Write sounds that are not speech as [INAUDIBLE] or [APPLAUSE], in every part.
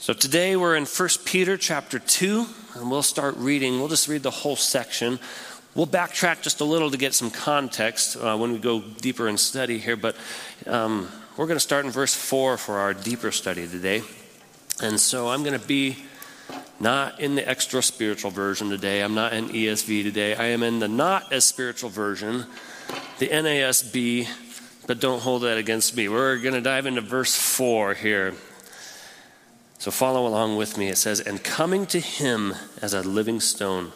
So today we're in 1 Peter chapter 2, and we'll start reading. We'll just read the whole section. We'll backtrack just a little to get some context uh, when we go deeper in study here, but um, we're going to start in verse 4 for our deeper study today. And so I'm going to be not in the extra spiritual version today. I'm not in ESV today. I am in the not as spiritual version, the NASB, but don't hold that against me. We're going to dive into verse 4 here. So follow along with me. It says, And coming to him as a living stone,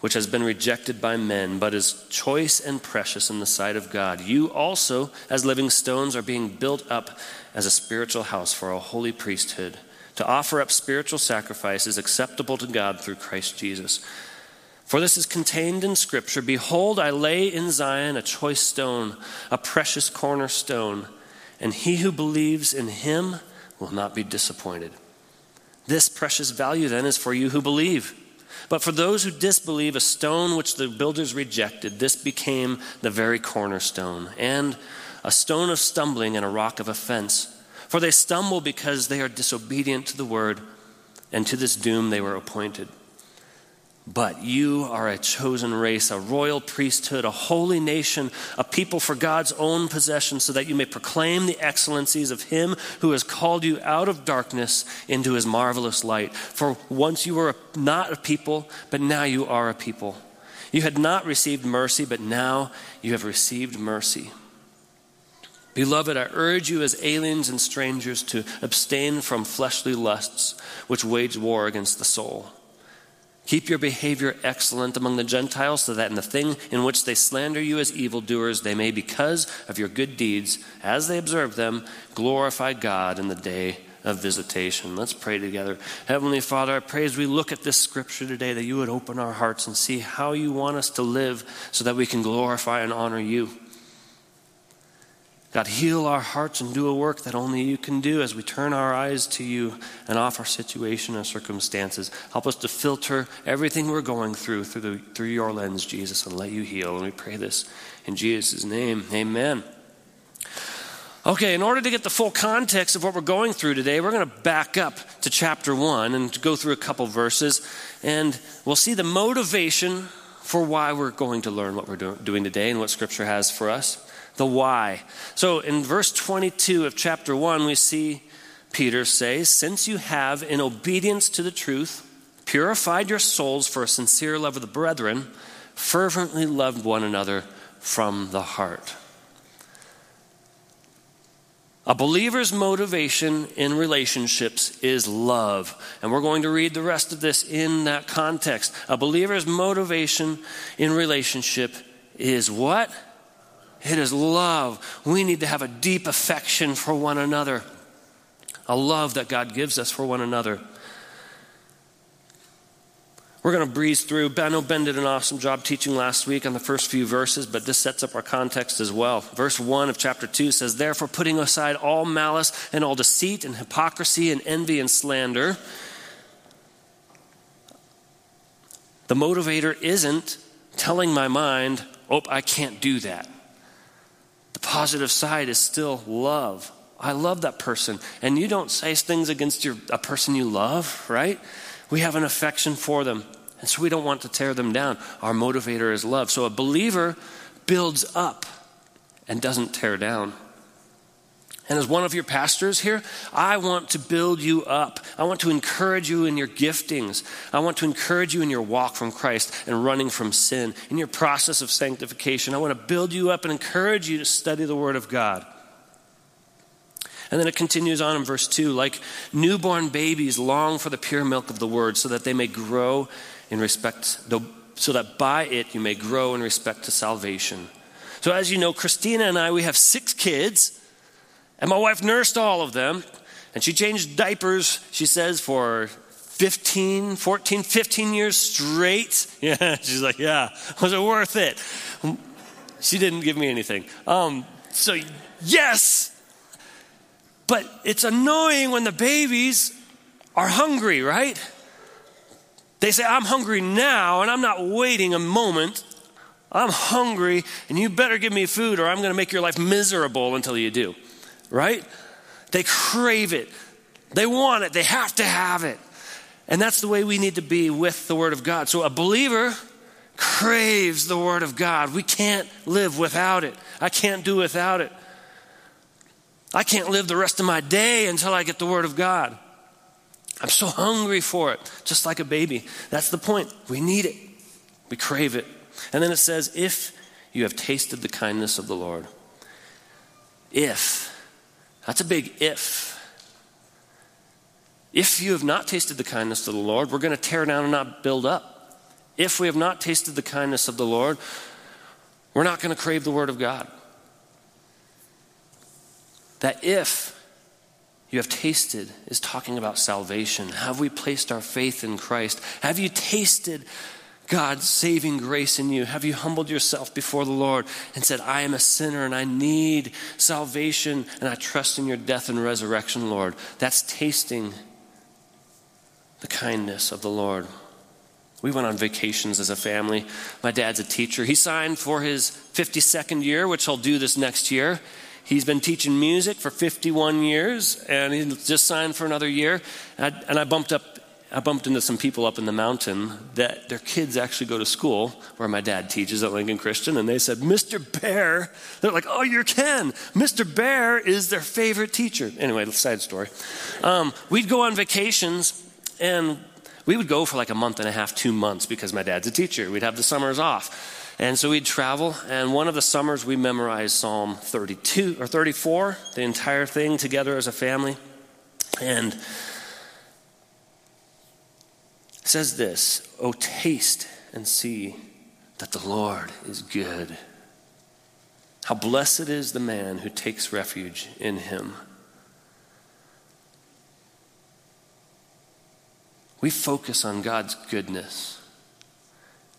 which has been rejected by men, but is choice and precious in the sight of God, you also, as living stones, are being built up as a spiritual house for a holy priesthood, to offer up spiritual sacrifices acceptable to God through Christ Jesus. For this is contained in Scripture Behold, I lay in Zion a choice stone, a precious cornerstone, and he who believes in him will not be disappointed. This precious value then is for you who believe. But for those who disbelieve, a stone which the builders rejected, this became the very cornerstone, and a stone of stumbling and a rock of offense. For they stumble because they are disobedient to the word, and to this doom they were appointed. But you are a chosen race, a royal priesthood, a holy nation, a people for God's own possession, so that you may proclaim the excellencies of Him who has called you out of darkness into His marvelous light. For once you were not a people, but now you are a people. You had not received mercy, but now you have received mercy. Beloved, I urge you as aliens and strangers to abstain from fleshly lusts which wage war against the soul. Keep your behavior excellent among the Gentiles, so that in the thing in which they slander you as evildoers, they may, because of your good deeds, as they observe them, glorify God in the day of visitation. Let's pray together. Heavenly Father, I pray as we look at this scripture today that you would open our hearts and see how you want us to live so that we can glorify and honor you. God, heal our hearts and do a work that only you can do as we turn our eyes to you and off our situation and circumstances. Help us to filter everything we're going through through, the, through your lens, Jesus, and let you heal. And we pray this in Jesus' name. Amen. Okay, in order to get the full context of what we're going through today, we're going to back up to chapter 1 and go through a couple verses, and we'll see the motivation for why we're going to learn what we're doing today and what Scripture has for us the why. So in verse 22 of chapter 1, we see Peter say, Since you have, in obedience to the truth, purified your souls for a sincere love of the brethren, fervently loved one another from the heart. A believer's motivation in relationships is love. And we're going to read the rest of this in that context. A believer's motivation in relationship is what? It is love. We need to have a deep affection for one another, a love that God gives us for one another. We're going to breeze through. Know Ben did an awesome job teaching last week on the first few verses, but this sets up our context as well. Verse 1 of chapter 2 says, Therefore, putting aside all malice and all deceit and hypocrisy and envy and slander, the motivator isn't telling my mind, Oh, I can't do that positive side is still love. I love that person. And you don't say things against your, a person you love, right? We have an affection for them. And so we don't want to tear them down. Our motivator is love. So a believer builds up and doesn't tear down. And as one of your pastors here, I want to build you up. I want to encourage you in your giftings. I want to encourage you in your walk from Christ and running from sin, in your process of sanctification. I want to build you up and encourage you to study the Word of God. And then it continues on in verse 2 like newborn babies long for the pure milk of the Word so that they may grow in respect, so that by it you may grow in respect to salvation. So, as you know, Christina and I, we have six kids. And my wife nursed all of them. And she changed diapers, she says, for 15, 14, 15 years straight. [LAUGHS] Yeah, she's like, yeah, was it worth it? She didn't give me anything. Um, so, yes, but it's annoying when the babies are hungry, right? They say, I'm hungry now, and I'm not waiting a moment. I'm hungry, and you better give me food, or I'm going to make your life miserable until you do right? They crave it. They want it, they have to have it. And that's the way we need to be with the Word of God. So a believer craves the Word of God. We can't live without it. I can't do without it. I can't live the rest of my day until I get the Word of God. I'm so hungry for it, just like a baby. That's the point. We need it, we crave it. And then it says, if you have tasted the kindness of the Lord. If. That's a big if. If you have not tasted the kindness of the Lord, we're going to tear down and not build up. If we have not tasted the kindness of the Lord, we're not going to crave the Word of God. That if you have tasted is talking about salvation. Have we placed our faith in Christ? Have you tasted God's saving grace in you? Have you humbled yourself before the Lord and said, I am a sinner and I need salvation and I trust in your death and resurrection, Lord? That's tasting the kindness of the Lord. We went on vacations as a family. My dad's a teacher. He signed for his 52nd year, which he'll do this next year. He's been teaching music for 51 years, and he just signed for another year. And I, and I bumped up I bumped into some people up in the mountain that their kids actually go to school where my dad teaches at Lincoln Christian, and they said, Mr. Bear, they're like, oh, you're Ken. Mr. Bear is their favorite teacher. Anyway, side story. Um, we'd go on vacations, and we would go for like a month and a half, two months, because my dad's a teacher. We'd have the summers off. And so we'd travel, and one of the summers we memorized Psalm 32 or 34, the entire thing together as a family. And says this Oh, taste and see that the Lord is good. How blessed is the man who takes refuge in him. We focus on God's goodness.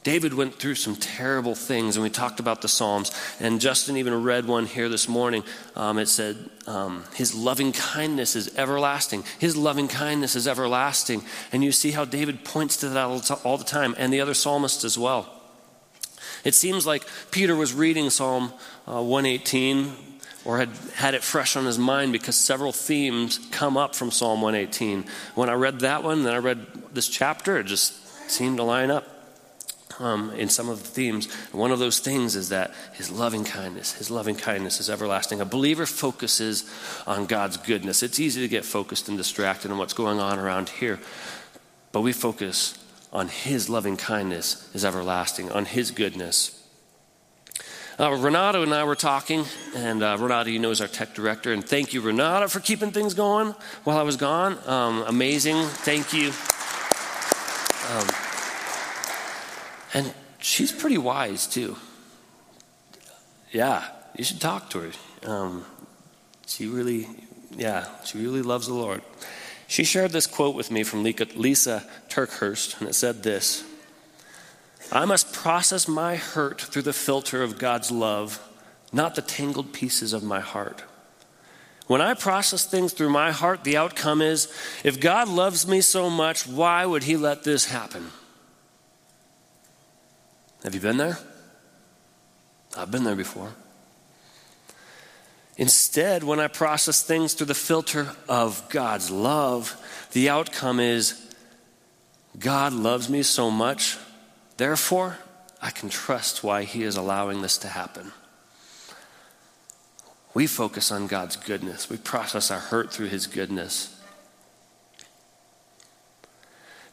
David went through some terrible things, and we talked about the Psalms. And Justin even read one here this morning. Um, it said, um, His loving kindness is everlasting. His loving kindness is everlasting. And you see how David points to that all the time, and the other psalmists as well. It seems like Peter was reading Psalm uh, 118 or had had it fresh on his mind because several themes come up from Psalm 118. When I read that one, then I read this chapter, it just seemed to line up um, in some of the themes. One of those things is that his loving kindness, his loving kindness is everlasting. A believer focuses on God's goodness. It's easy to get focused and distracted on what's going on around here, but we focus on his loving kindness is everlasting, on his goodness. Uh, Renato and I were talking, and uh, Renato, you know, is our tech director. And thank you, Renato, for keeping things going while I was gone. Um, amazing. Thank you. Um, and she's pretty wise, too. Yeah, you should talk to her. Um, she really, yeah, she really loves the Lord. She shared this quote with me from Lisa TerKeurst, and it said this I must process my hurt through the filter of God's love, not the tangled pieces of my heart. When I process things through my heart, the outcome is if God loves me so much, why would He let this happen? Have you been there? I've been there before. Instead, when I process things through the filter of God's love, the outcome is God loves me so much, therefore, I can trust why He is allowing this to happen. We focus on God's goodness, we process our hurt through His goodness.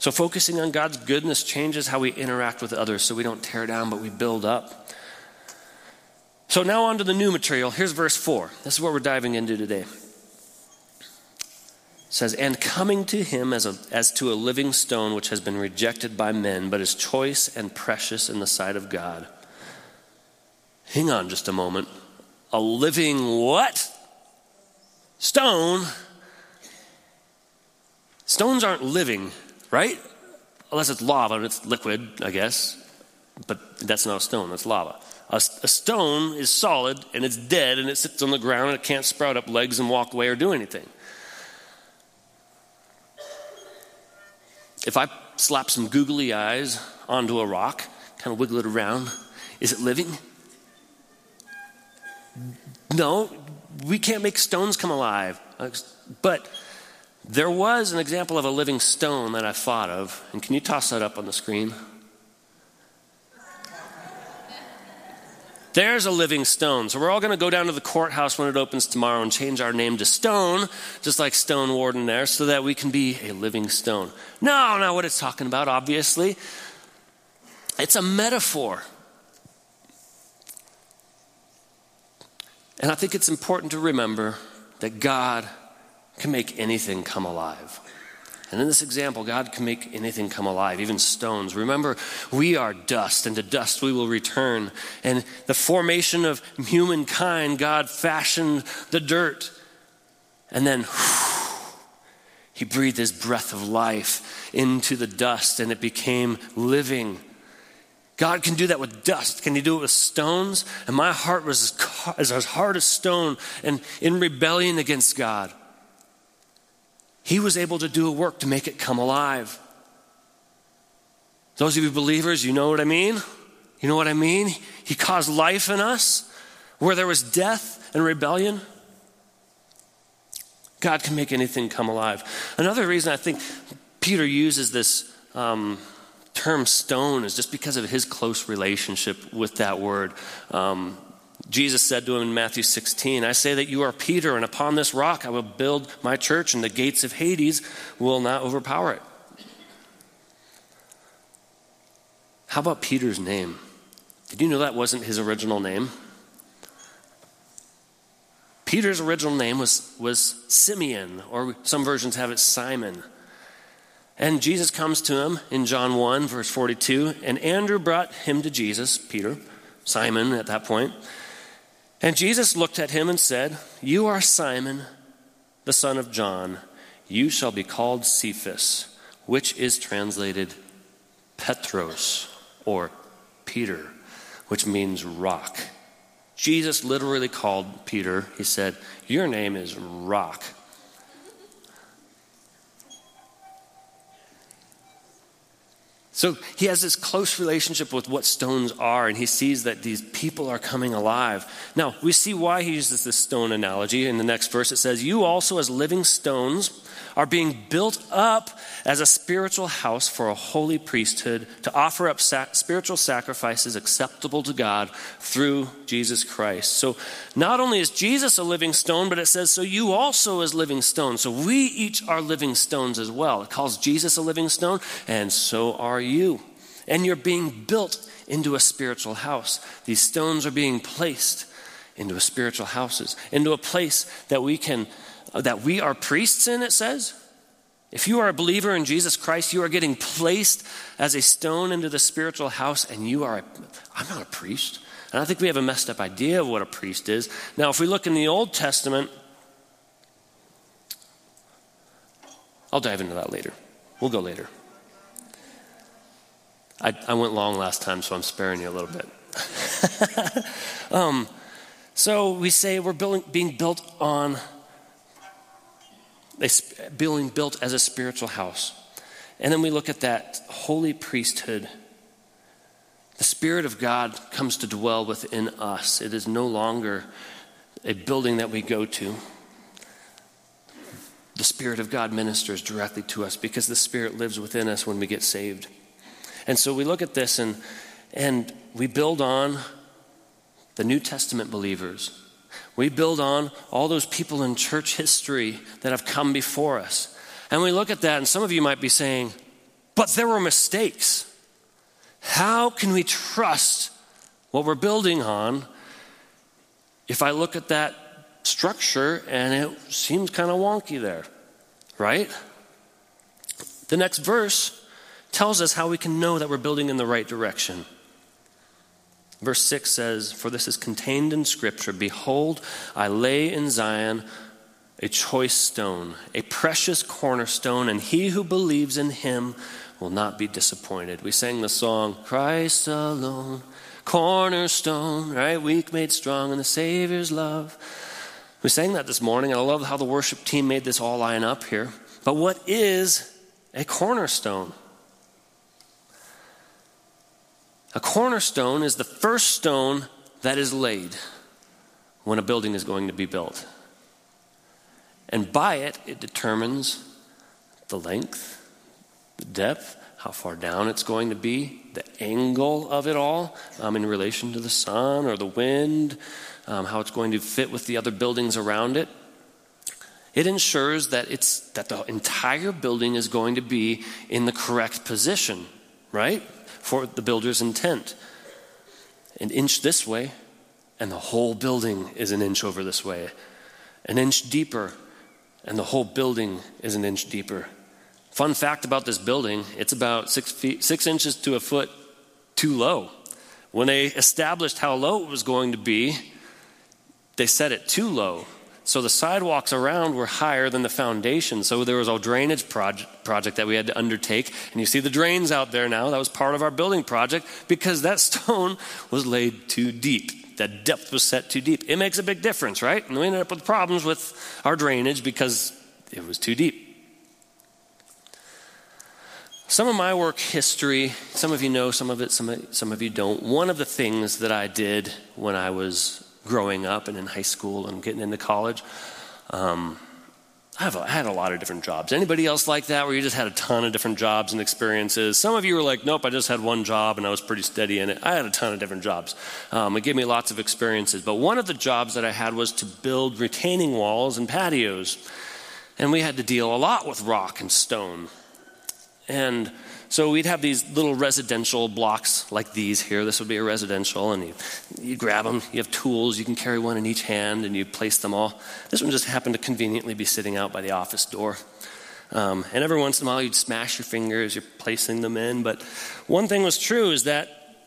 So, focusing on God's goodness changes how we interact with others so we don't tear down, but we build up. So, now on to the new material. Here's verse 4. This is what we're diving into today. It says, And coming to him as, a, as to a living stone which has been rejected by men, but is choice and precious in the sight of God. Hang on just a moment. A living what? Stone. Stones aren't living right? Unless it's lava it's liquid, I guess. But that's not a stone, that's lava. A, a, stone is solid and it's dead and it sits on the ground and it can't sprout up legs and walk away or do anything. If I slap some googly eyes onto a rock, kind of wiggle it around, is it living? No, we can't make stones come alive. But There was an example of a living stone that I thought of, and can you toss that up on the screen? There's a living stone. So we're all going to go down to the courthouse when it opens tomorrow and change our name to Stone, just like Stone Warden there, so that we can be a living stone. No, not what it's talking about, obviously. It's a metaphor. And I think it's important to remember that God can make anything come alive. And in this example, God can make anything come alive, even stones. Remember, we are dust, and to dust we will return. And the formation of humankind, God fashioned the dirt. And then whew, [SIGHS] he breathed his breath of life into the dust, and it became living. God can do that with dust. Can He do it with stones? And my heart was as hard as stone and in rebellion against God. He was able to do a work to make it come alive. Those of you believers, you know what I mean? You know what I mean? He caused life in us where there was death and rebellion. God can make anything come alive. Another reason I think Peter uses this um, term stone is just because of his close relationship with that word. Um, Jesus said to him in Matthew 16, I say that you are Peter, and upon this rock I will build my church, and the gates of Hades will not overpower it. How about Peter's name? Did you know that wasn't his original name? Peter's original name was, was Simeon, or some versions have it Simon. And Jesus comes to him in John 1, verse 42, and Andrew brought him to Jesus, Peter, Simon at that point. And Jesus looked at him and said, You are Simon, the son of John. You shall be called Cephas, which is translated Petros, or Peter, which means rock. Jesus literally called Peter, he said, Your name is rock. So he has this close relationship with what stones are, and he sees that these people are coming alive. Now, we see why he uses this stone analogy. In the next verse, it says, You also, as living stones, are being built up as a spiritual house for a holy priesthood to offer up spiritual sacrifices acceptable to God through Jesus Christ. So not only is Jesus a living stone, but it says, so you also as living stones. So we each are living stones as well. It calls Jesus a living stone, and so are you. And you're being built into a spiritual house. These stones are being placed into a spiritual houses, into a place that we can that we are priests in, it says. If you are a believer in Jesus Christ, you are getting placed as a stone into the spiritual house, and you are, a, I'm not a priest. And I think we have a messed up idea of what a priest is. Now, if we look in the Old Testament, I'll dive into that later. We'll go later. I, I went long last time, so I'm sparing you a little bit. [LAUGHS] um, so we say we're building, being built on a building built as a spiritual house. And then we look at that holy priesthood. The Spirit of God comes to dwell within us. It is no longer a building that we go to. The Spirit of God ministers directly to us because the Spirit lives within us when we get saved. And so we look at this and, and we build on the New Testament believers we build on all those people in church history that have come before us. And we look at that, and some of you might be saying, but there were mistakes. How can we trust what we're building on if I look at that structure and it seems kind of wonky there, right? The next verse tells us how we can know that we're building in the right direction. Verse 6 says, For this is contained in Scripture Behold, I lay in Zion a choice stone, a precious cornerstone, and he who believes in him will not be disappointed. We sang the song, Christ alone, cornerstone, right? Weak made strong in the Savior's love. We sang that this morning, and I love how the worship team made this all line up here. But what is a cornerstone? A cornerstone is the first stone that is laid when a building is going to be built. And by it, it determines the length, the depth, how far down it's going to be, the angle of it all um, in relation to the sun or the wind, um, how it's going to fit with the other buildings around it. It ensures that, it's, that the entire building is going to be in the correct position, right? For the builder's intent. An inch this way, and the whole building is an inch over this way. An inch deeper, and the whole building is an inch deeper. Fun fact about this building it's about six, feet, six inches to a foot too low. When they established how low it was going to be, they set it too low. So the sidewalks around were higher than the foundation. So there was a drainage project, project that we had to undertake. And you see the drains out there now. That was part of our building project because that [LAUGHS] stone was laid too deep. That depth was set too deep. It makes a big difference, right? And we ended up with problems with our drainage because it was too deep. Some of my work history, some of you know some of it, some of, some of you don't. One of the things that I did when I was growing up and in high school and getting into college, um, I, have a, I had a lot of different jobs. Anybody else like that where you just had a ton of different jobs and experiences? Some of you were like, nope, I just had one job and I was pretty steady in it. I had a ton of different jobs. Um, it gave me lots of experiences. But one of the jobs that I had was to build retaining walls and patios. And we had to deal a lot with rock and stone. And so we'd have these little residential blocks like these here. This would be a residential, and you, you grab them. You have tools. You can carry one in each hand, and you place them all. This one just happened to conveniently be sitting out by the office door. Um, and every once in a while, you'd smash your fingers. You're placing them in. But one thing was true is that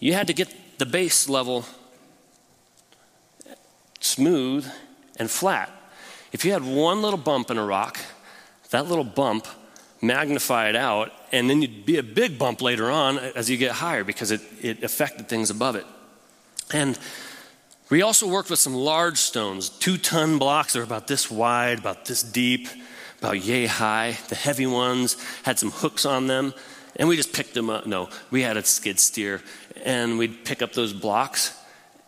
you had to get the base level smooth and flat. If you had one little bump in a rock, that little bump magnify it out, and then you'd be a big bump later on as you get higher because it, it affected things above it. And we also worked with some large stones, two ton blocks. They're about this wide, about this deep, about yay high. The heavy ones had some hooks on them, and we just picked them up. No, we had a skid steer, and we'd pick up those blocks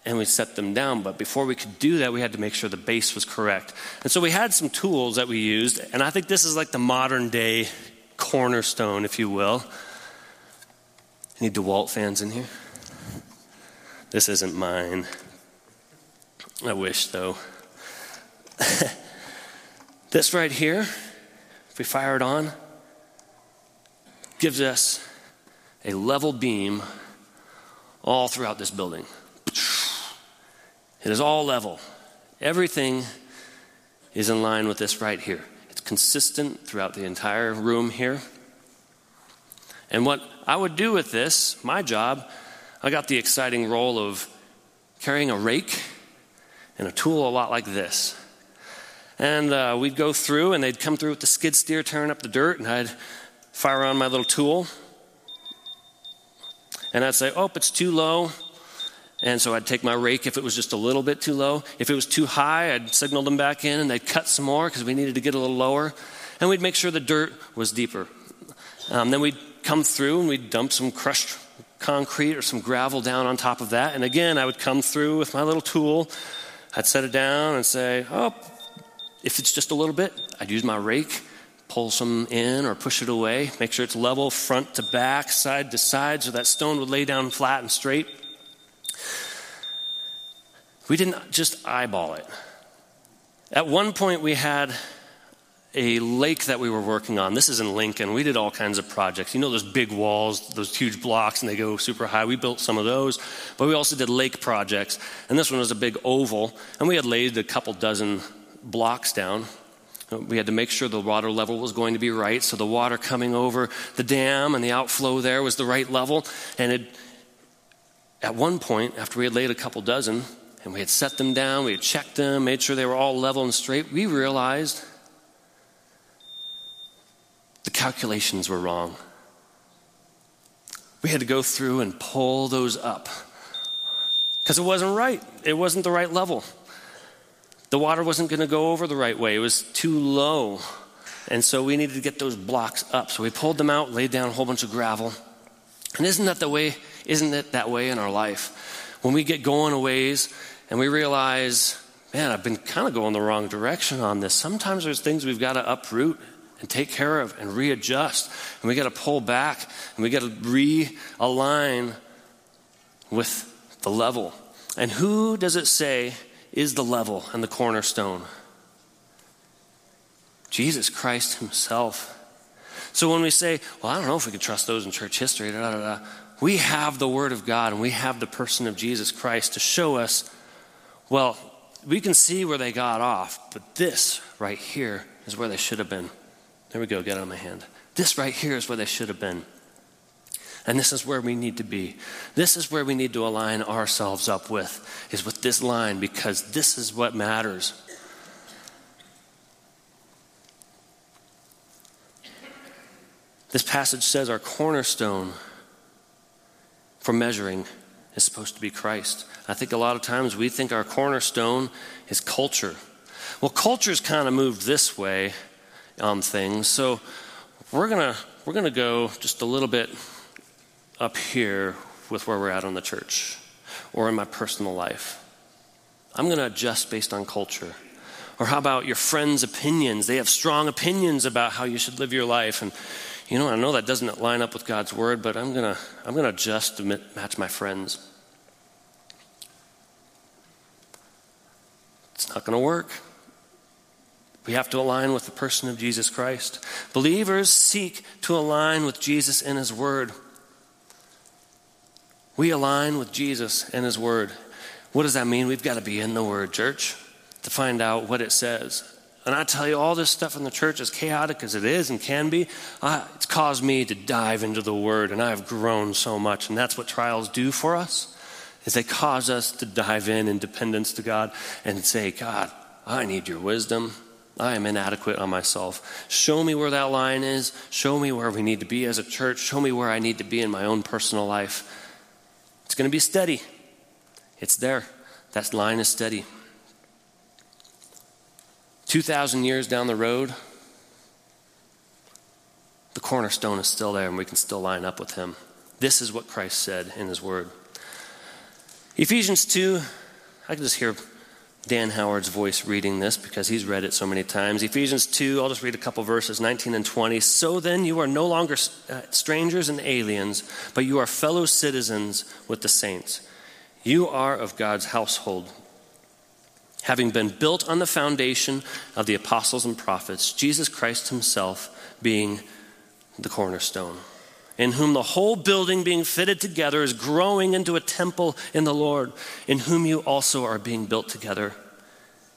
and we set them down. But before we could do that, we had to make sure the base was correct. And so we had some tools that we used, and I think this is like the modern day cornerstone, if you will. Any DeWalt fans in here? This isn't mine. I wish, though. [LAUGHS] this right here, if we fire it on, gives us a level beam all throughout this building. It is all level. Everything is in line with this right here. It's consistent throughout the entire room here. And what I would do with this, my job, I got the exciting role of carrying a rake and a tool a lot like this. And uh, we'd go through, and they'd come through with the skid steer, tearing up the dirt, and I'd fire on my little tool. And I'd say, Oh, it's too low. And so I'd take my rake if it was just a little bit too low. If it was too high, I'd signal them back in and they'd cut some more because we needed to get a little lower. And we'd make sure the dirt was deeper. Um, then we'd come through and we'd dump some crushed concrete or some gravel down on top of that. And again, I would come through with my little tool. I'd set it down and say, oh, if it's just a little bit, I'd use my rake, pull some in or push it away, make sure it's level front to back, side to side, so that stone would lay down flat and straight. We didn't just eyeball it. At one point, we had a lake that we were working on. This is in Lincoln. We did all kinds of projects. You know those big walls, those huge blocks, and they go super high. We built some of those, but we also did lake projects. And this one was a big oval, and we had laid a couple dozen blocks down. We had to make sure the water level was going to be right, so the water coming over the dam and the outflow there was the right level. And it, at one point, after we had laid a couple dozen, and we had set them down, we had checked them, made sure they were all level and straight, we realized the calculations were wrong. We had to go through and pull those up because it wasn't right. It wasn't the right level. The water wasn't going to go over the right way, it was too low. And so we needed to get those blocks up. So we pulled them out, laid down a whole bunch of gravel. And isn't that the way? Isn't it that way in our life? When we get going a ways and we realize, man, I've been kind of going the wrong direction on this. Sometimes there's things we've got to uproot and take care of and readjust. And we got to pull back and we got to realign with the level. And who does it say is the level and the cornerstone? Jesus Christ Himself. So when we say, well, I don't know if we can trust those in church history, da, da, da, we have the Word of God and we have the person of Jesus Christ to show us, well, we can see where they got off, but this right here is where they should have been. There we go, get out of my hand. This right here is where they should have been. And this is where we need to be. This is where we need to align ourselves up with, is with this line, because this is what matters. This passage says our cornerstone for measuring is supposed to be Christ. I think a lot of times we think our cornerstone is culture. Well, culture's kind of moved this way on things, so we're gonna we're gonna go just a little bit up here with where we're at on the church or in my personal life. I'm to adjust based on culture. Or how about your friends' opinions? They have strong opinions about how you should live your life. And, you know, I know that doesn't line up with God's word, but I'm going to I'm going to adjust to match my friends. It's not going to work. We have to align with the person of Jesus Christ. Believers seek to align with Jesus in His Word. We align with Jesus and His Word. What does that mean? We've got to be in the Word, church, to find out what it says. And I tell you, all this stuff in the church, as chaotic as it is and can be, uh, it's caused me to dive into the Word, and I've grown so much. And that's what trials do for us, is they cause us to dive in in dependence to God and say, God, I need your wisdom. I am inadequate on myself. Show me where that line is. Show me where we need to be as a church. Show me where I need to be in my own personal life. It's going to be steady. It's there. That line is steady. 2,000 years down the road, the cornerstone is still there and we can still line up with him. This is what Christ said in his word. Ephesians 2, I can just hear Dan Howard's voice reading this because he's read it so many times. Ephesians 2, I'll just read a couple verses 19 and 20. So then, you are no longer uh, strangers and aliens, but you are fellow citizens with the saints. You are of God's household, having been built on the foundation of the apostles and prophets, Jesus Christ himself being the cornerstone in whom the whole building being fitted together is growing into a temple in the Lord, in whom you also are being built together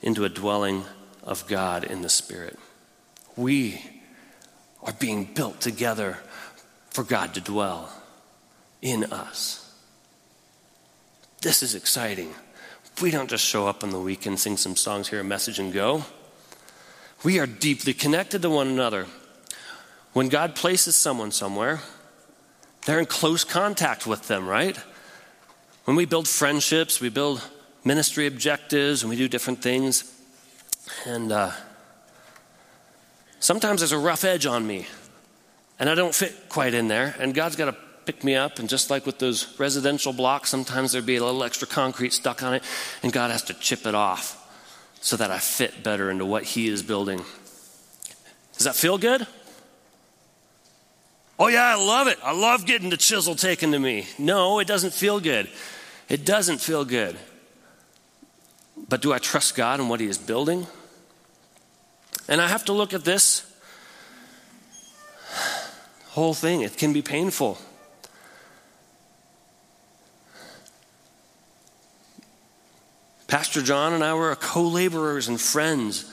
into a dwelling of God in the Spirit. We are being built together for God to dwell in us. This is exciting. We don't just show up on the weekend, sing some songs, hear a message, and go. We are deeply connected to one another. When God places someone somewhere, they're in close contact with them, right? When we build friendships, we build ministry objectives, and we do different things. And uh, sometimes there's a rough edge on me, and I don't fit quite in there. And God's got to pick me up. And just like with those residential blocks, sometimes there'd be a little extra concrete stuck on it, and God has to chip it off so that I fit better into what He is building. Does that feel good? Oh, yeah, I love it. I love getting the chisel taken to me. No, it doesn't feel good. It doesn't feel good. But do I trust God and what He is building? And I have to look at this whole thing. It can be painful. Pastor John and I were co laborers and friends.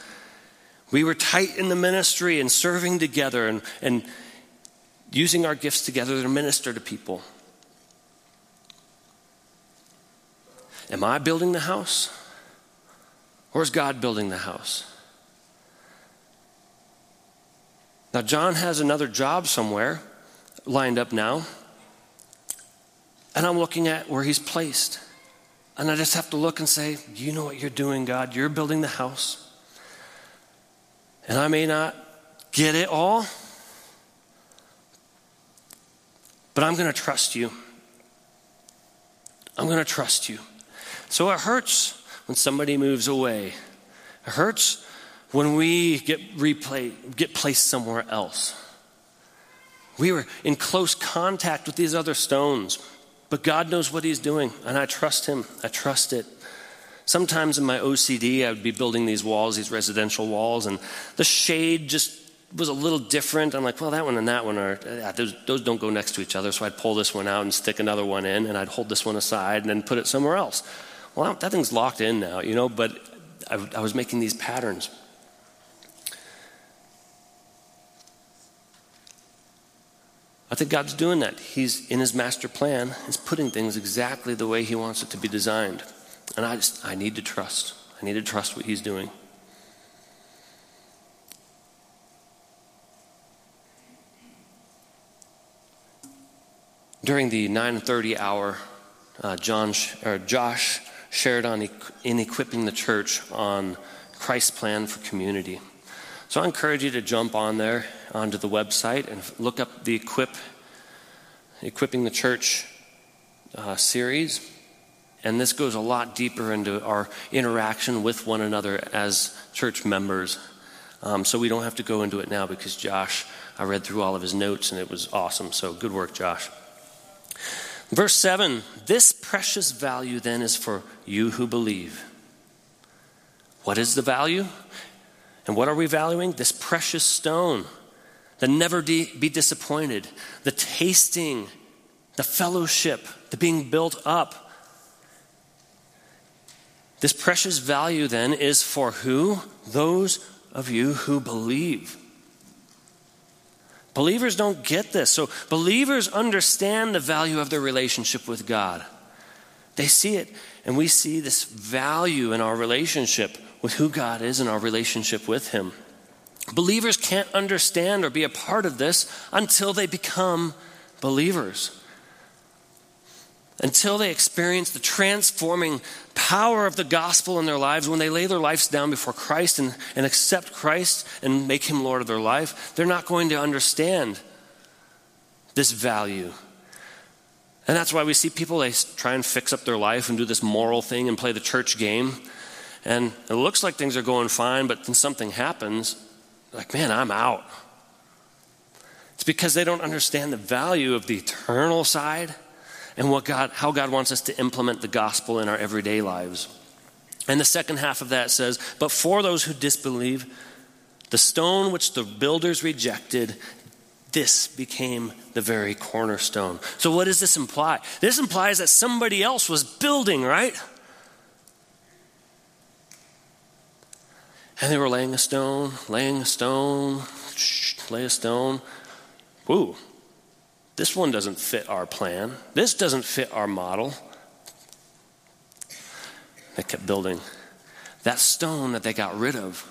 We were tight in the ministry and serving together and, and using our gifts together to minister to people. Am I building the house? Or is God building the house? Now, John has another job somewhere lined up now. And I'm looking at where he's placed. And I just have to look and say, You know what you're doing, God. You're building the house. And I may not get it all, but I'm going to trust you. I'm going to trust you. So it hurts when somebody moves away. It hurts when we get replay, get placed somewhere else. We were in close contact with these other stones, but God knows what He's doing, and I trust Him. I trust it. Sometimes in my OCD, I would be building these walls, these residential walls, and the shade just was a little different. I'm like, well, that one and that one are, yeah, those, those don't go next to each other. So I'd pull this one out and stick another one in, and I'd hold this one aside and then put it somewhere else. Well, that thing's locked in now, you know, but I, I was making these patterns. I think God's doing that. He's in his master plan, he's putting things exactly the way he wants it to be designed. And I just I need to trust. I need to trust what he's doing. During the 9:30 hour, uh, John or Josh shared on in equipping the church on Christ's plan for community. So I encourage you to jump on there onto the website and look up the equip equipping the church uh, series. And this goes a lot deeper into our interaction with one another as church members. Um, so we don't have to go into it now because Josh, I read through all of his notes and it was awesome. So good work, Josh. Verse 7 This precious value then is for you who believe. What is the value? And what are we valuing? This precious stone, the never de- be disappointed, the tasting, the fellowship, the being built up. This precious value then is for who? Those of you who believe. Believers don't get this. So, believers understand the value of their relationship with God. They see it, and we see this value in our relationship with who God is and our relationship with Him. Believers can't understand or be a part of this until they become believers. Until they experience the transforming power of the gospel in their lives, when they lay their lives down before Christ and, and accept Christ and make Him Lord of their life, they're not going to understand this value. And that's why we see people, they try and fix up their life and do this moral thing and play the church game. And it looks like things are going fine, but then something happens, like, man, I'm out. It's because they don't understand the value of the eternal side and what God, how God wants us to implement the gospel in our everyday lives. And the second half of that says, But for those who disbelieve, the stone which the builders rejected, this became the very cornerstone. So, what does this imply? This implies that somebody else was building, right? And they were laying a stone, laying a stone, lay a stone. Woo, this one doesn't fit our plan. This doesn't fit our model. They kept building. That stone that they got rid of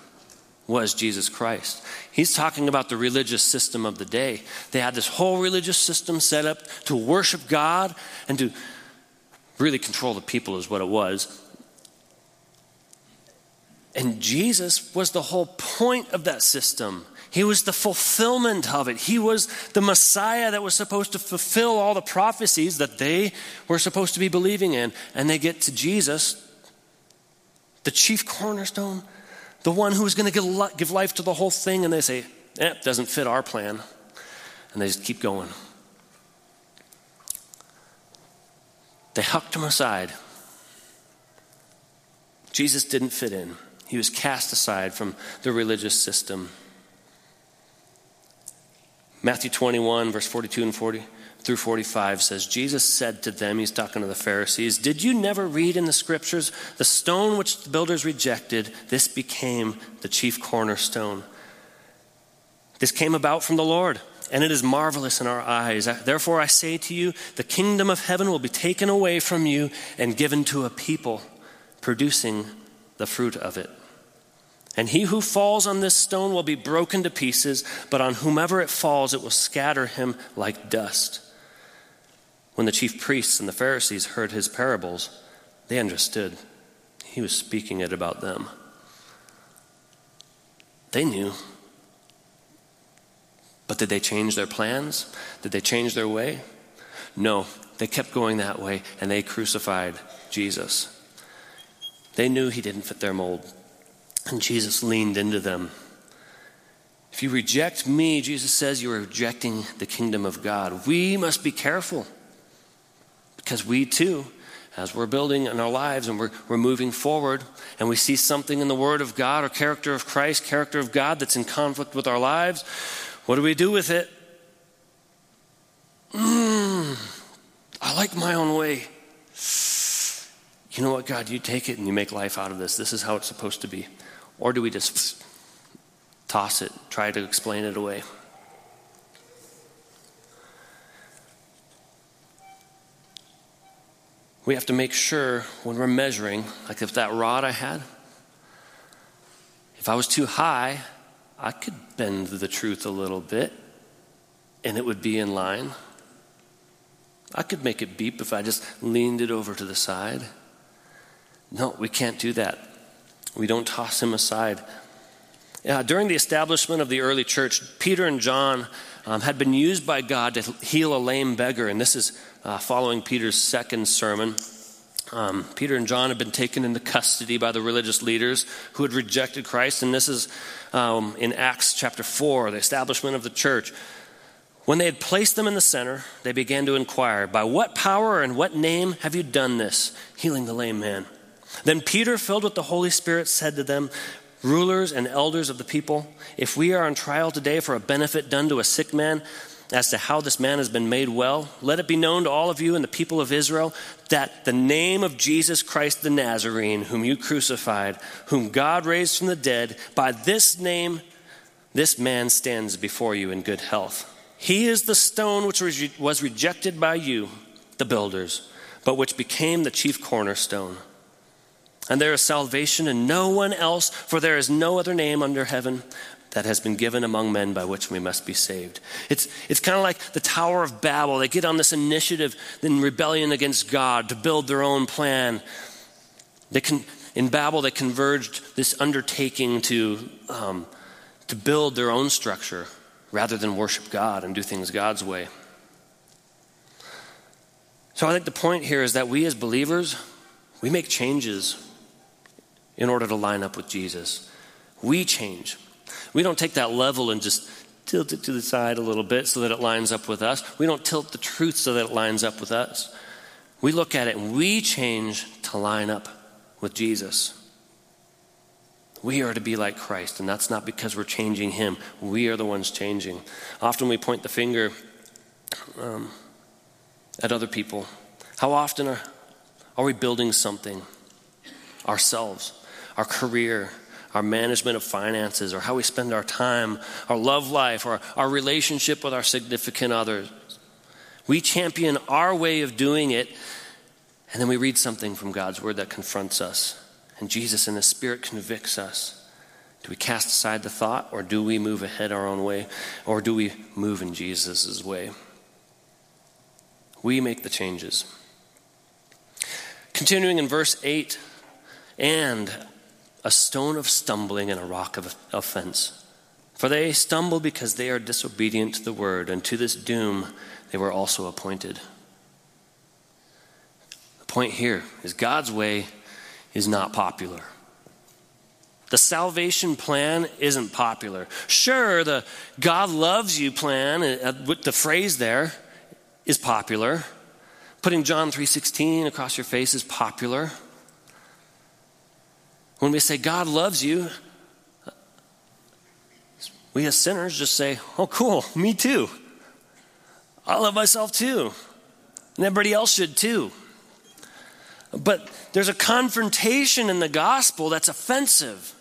was Jesus Christ. He's talking about the religious system of the day. They had this whole religious system set up to worship God and to really control the people, is what it was. And Jesus was the whole point of that system. He was the fulfillment of it. He was the Messiah that was supposed to fulfill all the prophecies that they were supposed to be believing in. And they get to Jesus, the chief cornerstone, the one who was going to give life to the whole thing, and they say, eh, it doesn't fit our plan. And they just keep going. They hucked him aside. Jesus didn't fit in. He was cast aside from the religious system. Matthew 21, verse 42 and 40 through 45 says, Jesus said to them, he's talking to the Pharisees, Did you never read in the scriptures, the stone which the builders rejected, this became the chief cornerstone? This came about from the Lord, and it is marvelous in our eyes. Therefore, I say to you, the kingdom of heaven will be taken away from you and given to a people producing the fruit of it. And he who falls on this stone will be broken to pieces, but on whomever it falls, it will scatter him like dust. When the chief priests and the Pharisees heard his parables, they understood he was speaking it about them. They knew. But did they change their plans? Did they change their way? No, they kept going that way and they crucified Jesus. They knew he didn't fit their mold. And Jesus leaned into them. If you reject me, Jesus says, you are rejecting the kingdom of God. We must be careful because we too, as we're building in our lives and we're, we're moving forward and we see something in the Word of God or character of Christ, character of God that's in conflict with our lives, what do we do with it? Mm, I like my own way. You know what, God, you take it and you make life out of this. This is how it's supposed to be. Or do we just toss it, try to explain it away? We have to make sure when we're measuring, like if that rod I had, if I was too high, I could bend the truth a little bit and it would be in line. I could make it beep if I just leaned it over to the side. No, we can't do that. We don't toss him aside. Yeah, during the establishment of the early church, Peter and John um, had been used by God to heal a lame beggar, and this is uh, following Peter's second sermon. Um, Peter and John had been taken into custody by the religious leaders who had rejected Christ, and this is um, in Acts chapter 4, the establishment of the church. When they had placed them in the center, they began to inquire, By what power and what name have you done this, healing the lame man? Then Peter, filled with the Holy Spirit, said to them, Rulers and elders of the people, if we are on trial today for a benefit done to a sick man, as to how this man has been made well, let it be known to all of you and the people of Israel that the name of Jesus Christ the Nazarene, whom you crucified, whom God raised from the dead, by this name, this man stands before you in good health. He is the stone which was rejected by you, the builders, but which became the chief cornerstone. And there is salvation in no one else, for there is no other name under heaven that has been given among men by which we must be saved. It's, it's kind of like the Tower of Babel. They get on this initiative in rebellion against God to build their own plan. They can, in Babel, they converged this undertaking to, um, to build their own structure rather than worship God and do things God's way. So I think the point here is that we as believers, we make changes in order to line up with Jesus. We change. We don't take that level and just tilt it to the side a little bit so that it lines up with us. We don't tilt the truth so that it lines up with us. We look at it and we change to line up with Jesus. We are to be like Christ, and that's not because we're changing Him. We are the ones changing. Often we point the finger um, at other people. How often are, are we building something ourselves, our career, our management of finances, or how we spend our time, our love life, or our relationship with our significant others? We champion our way of doing it, and then we read something from God's Word that confronts us and Jesus in the Spirit convicts us. Do we cast aside the thought, or do we move ahead our own way, or do we move in Jesus' way? We make the changes. Continuing in verse 8, and a stone of stumbling and a rock of offense. For they stumble because they are disobedient to the word, and to this doom they were also appointed. The point here is God's way is not popular. The salvation plan isn't popular. Sure, the God loves you plan, uh, with the phrase there, is popular. Putting John 3:16 across your face is popular. When we say God loves you, we as sinners just say, "Oh cool, me too. I love myself too. And everybody else should too." But there's a confrontation in the gospel that's offensive.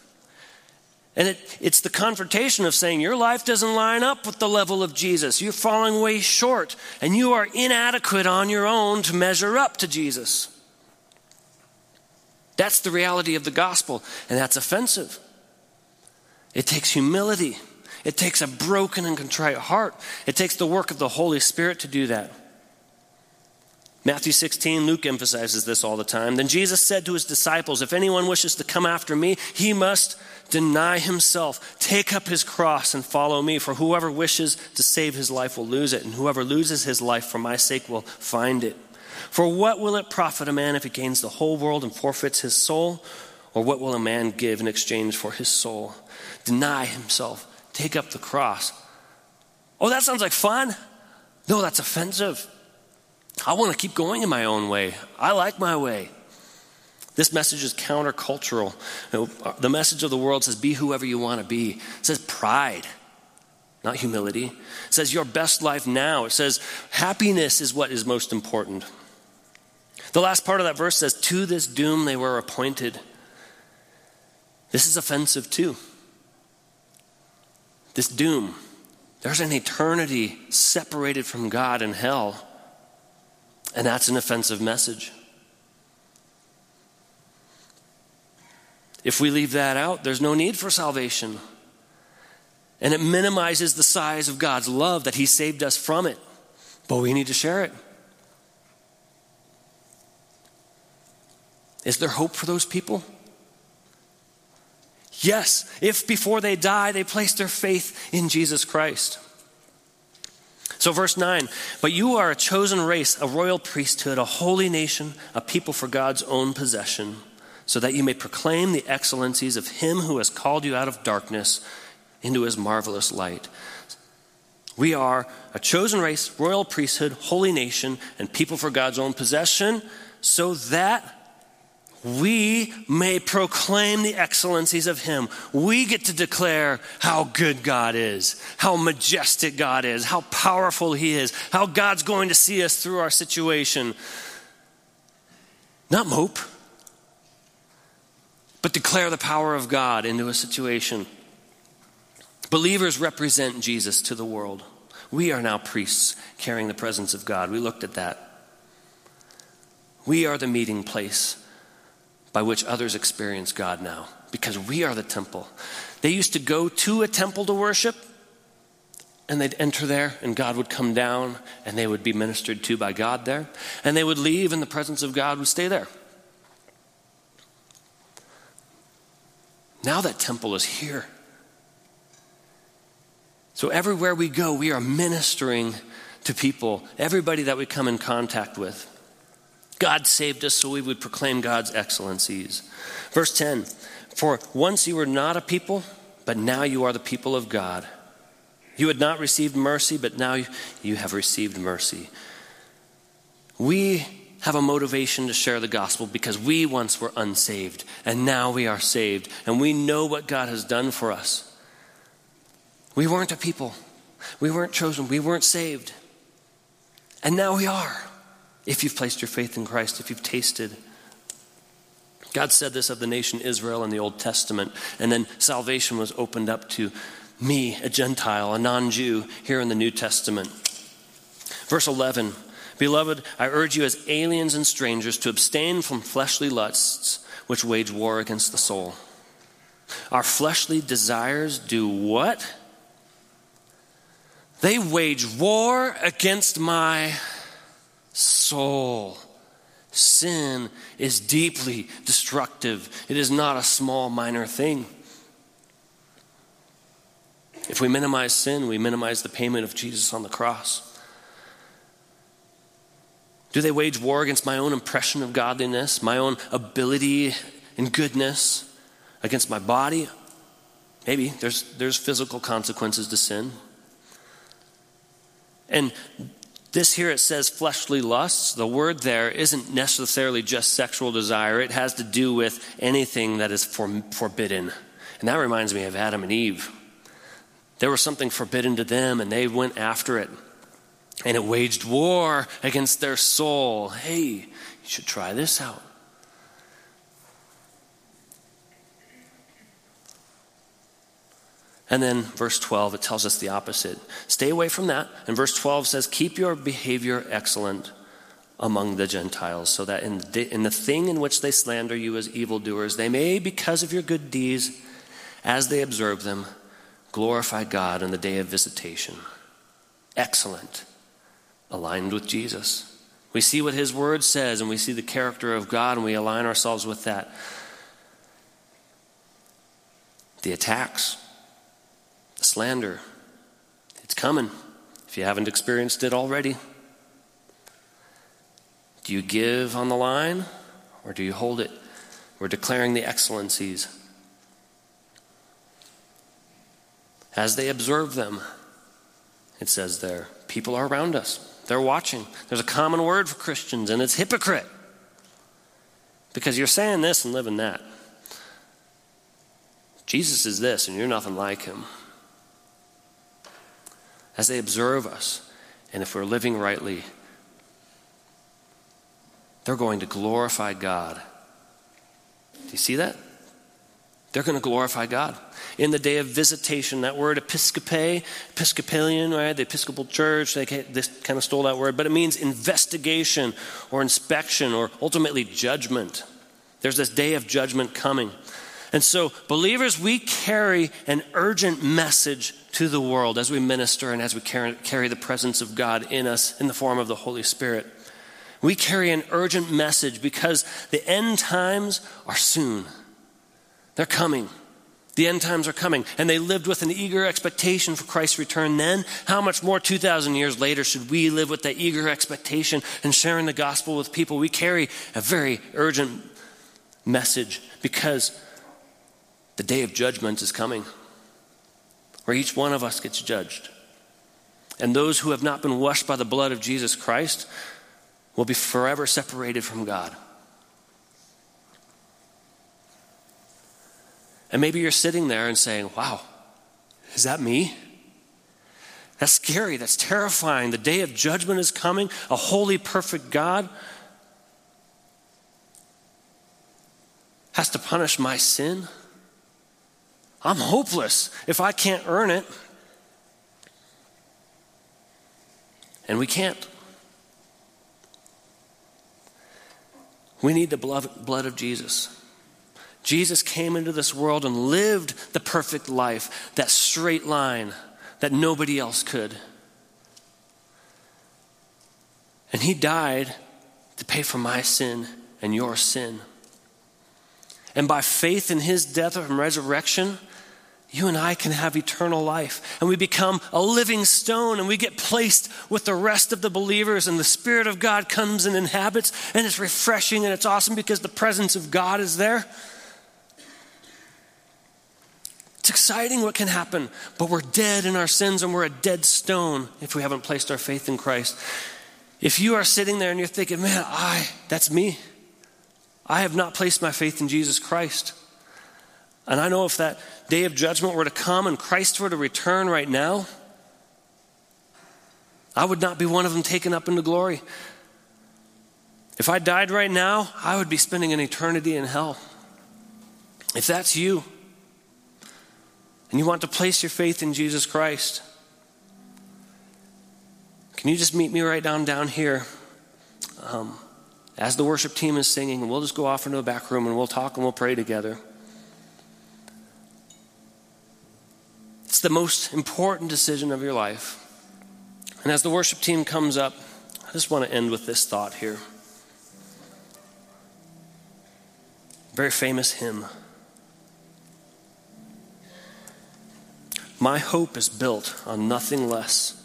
And it, it's the confrontation of saying your life doesn't line up with the level of Jesus. You're falling way short, and you are inadequate on your own to measure up to Jesus. That's the reality of the gospel, and that's offensive. It takes humility, it takes a broken and contrite heart, it takes the work of the Holy Spirit to do that. Matthew 16, Luke emphasizes this all the time. Then Jesus said to his disciples, If anyone wishes to come after me, he must deny himself, take up his cross, and follow me. For whoever wishes to save his life will lose it, and whoever loses his life for my sake will find it. For what will it profit a man if he gains the whole world and forfeits his soul? Or what will a man give in exchange for his soul? Deny himself, take up the cross. Oh, that sounds like fun. No, that's offensive. I want to keep going in my own way. I like my way. This message is countercultural. Uh, the message of the world says, be whoever you want to be. It says pride, not humility. It says your best life now. It says happiness is what is most important. The last part of that verse says, To this doom they were appointed. This is offensive too. This doom. There's an eternity separated from God in hell. And that's an offensive message. If we leave that out, there's no need for salvation. And it minimizes the size of God's love that He saved us from it. But we need to share it. Is there hope for those people? Yes, if before they die they place their faith in Jesus Christ. So, verse 9, but you are a chosen race, a royal priesthood, a holy nation, a people for God's own possession, so that you may proclaim the excellencies of him who has called you out of darkness into his marvelous light. We are a chosen race, royal priesthood, holy nation, and people for God's own possession, so that we may proclaim the excellencies of Him. We get to declare how good God is, how majestic God is, how powerful He is, how God's going to see us through our situation. Not mope, but declare the power of God into a situation. Believers represent Jesus to the world. We are now priests carrying the presence of God. We looked at that. We are the meeting place by which others experience God now because we are the temple. They used to go to a temple to worship and they'd enter there and God would come down and they would be ministered to by God there and they would leave and the presence of God would stay there. Now that temple is here. So everywhere we go, we are ministering to people, everybody that we come in contact with. God saved us so we would proclaim God's excellencies. Verse 10 For once you were not a people, but now you are the people of God. You had not received mercy, but now you have received mercy. We have a motivation to share the gospel because we once were unsaved and now we are saved and we know what God has done for us. We weren't a people, we weren't chosen, we weren't saved, and now we are if you've placed your faith in Christ, if you've tasted. God said this of the nation Israel in the Old Testament, and then salvation was opened up to me, a Gentile, a non Jew, here in the New Testament. Verse 11 Beloved, I urge you as aliens and strangers to abstain from fleshly lusts which wage war against the soul. Our fleshly desires do what? They wage war against my soul. Sin is deeply destructive. It is not a small, minor thing. If we minimize sin, we minimize the payment of Jesus on the cross. Do they wage war against my own impression of godliness, my own ability and goodness, against my body? Maybe there's, there's physical consequences to sin. And this here it says fleshly lusts. The word there isn't necessarily just sexual desire, it has to do with anything that is for, forbidden. And that reminds me of Adam and Eve. There was something forbidden to them, and they went after it. And it waged war against their soul. Hey, you should try this out. And then verse 12, it tells us the opposite. Stay away from that. And verse 12 says, Keep your behavior excellent among the Gentiles, so that in the, in the thing in which they slander you as evildoers, they may, because of your good deeds, as they observe them, glorify God in the day of visitation. Excellent. Aligned with Jesus. We see what his word says, and we see the character of God, and we align ourselves with that. The attacks slander. It's coming if you haven't experienced it already. Do you give on the line or do you hold it? We're declaring the excellencies. As they observe them, it says there, people are around us. They're watching. There's a common word for Christians, and it's hypocrite. Because you're saying this and living that. Jesus is this, and you're nothing like him. As they observe us, and if we're living rightly, they're going to glorify God. Do you see that? They're going to glorify God. In the day of visitation, that word episcope, Episcopalian, right? The Episcopal Church, they kind of stole that word, but it means investigation or inspection or ultimately judgment. There's this day of judgment coming. And so, believers, we carry an urgent message to the world as we minister and as we carry the presence of God in us in the form of the Holy Spirit. We carry an urgent message because the end times are soon. They're coming. The end times are coming. And they lived with an eager expectation for Christ's return then. How much more 2,000 years later should we live with that eager expectation and sharing the gospel with people? We carry a very urgent message because the day of judgment is coming, where each one of us gets judged. And those who have not been washed by the blood of Jesus Christ will be forever separated from God. And maybe you're sitting there and saying, Wow, is that me? That's scary. That's terrifying. The day of judgment is coming. A holy, perfect God has to punish my sin. I'm hopeless if I can't earn it. And we can't. We need the blood, of Jesus. Jesus came into this world and lived the perfect life, that straight line that nobody else could. And he died to pay for my sin and your sin. And by faith in his death and resurrection, you and I can have eternal life. And we become a living stone and we get placed with the rest of the believers, and the Spirit of God comes and inhabits, and it's refreshing and it's awesome because the presence of God is there. It's exciting what can happen, but we're dead in our sins and we're a dead stone if we haven't placed our faith in Christ. If you are sitting there and you're thinking, man, I, that's me. I have not placed my faith in Jesus Christ. And I know if that day of judgment were to come and Christ were to return right now, I would not be one of them taken up into glory. If I died right now, I would be spending an eternity in hell. If that's you, and you want to place your faith in Jesus Christ, can you just meet me right down down here? Um, as the worship team is singing, we'll just go off into a back room and we'll talk and we'll pray together. It's the most important decision of your life. And as the worship team comes up, I just want to end with this thought here. Very famous hymn. My hope is built on nothing less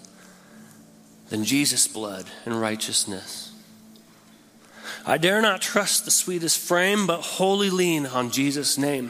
than Jesus' blood and righteousness. I dare not trust the sweetest frame, but wholly lean on Jesus' name.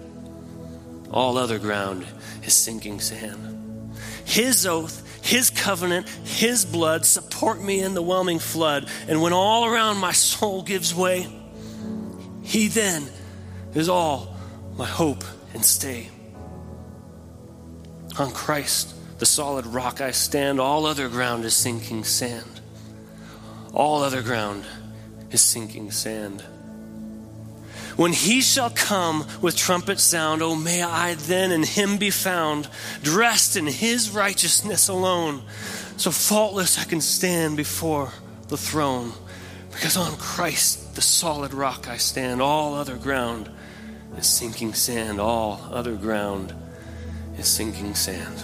All other ground is sinking sand. His oath, His covenant, His blood support me in the whelming flood. And when all around my soul gives way, He then is all my hope and stay. On Christ, the solid rock I stand, all other ground is sinking sand. All other ground is sinking sand. When he shall come with trumpet sound, oh, may I then in him be found, dressed in his righteousness alone, so faultless I can stand before the throne. Because on Christ the solid rock I stand. All other ground is sinking sand. All other ground is sinking sand.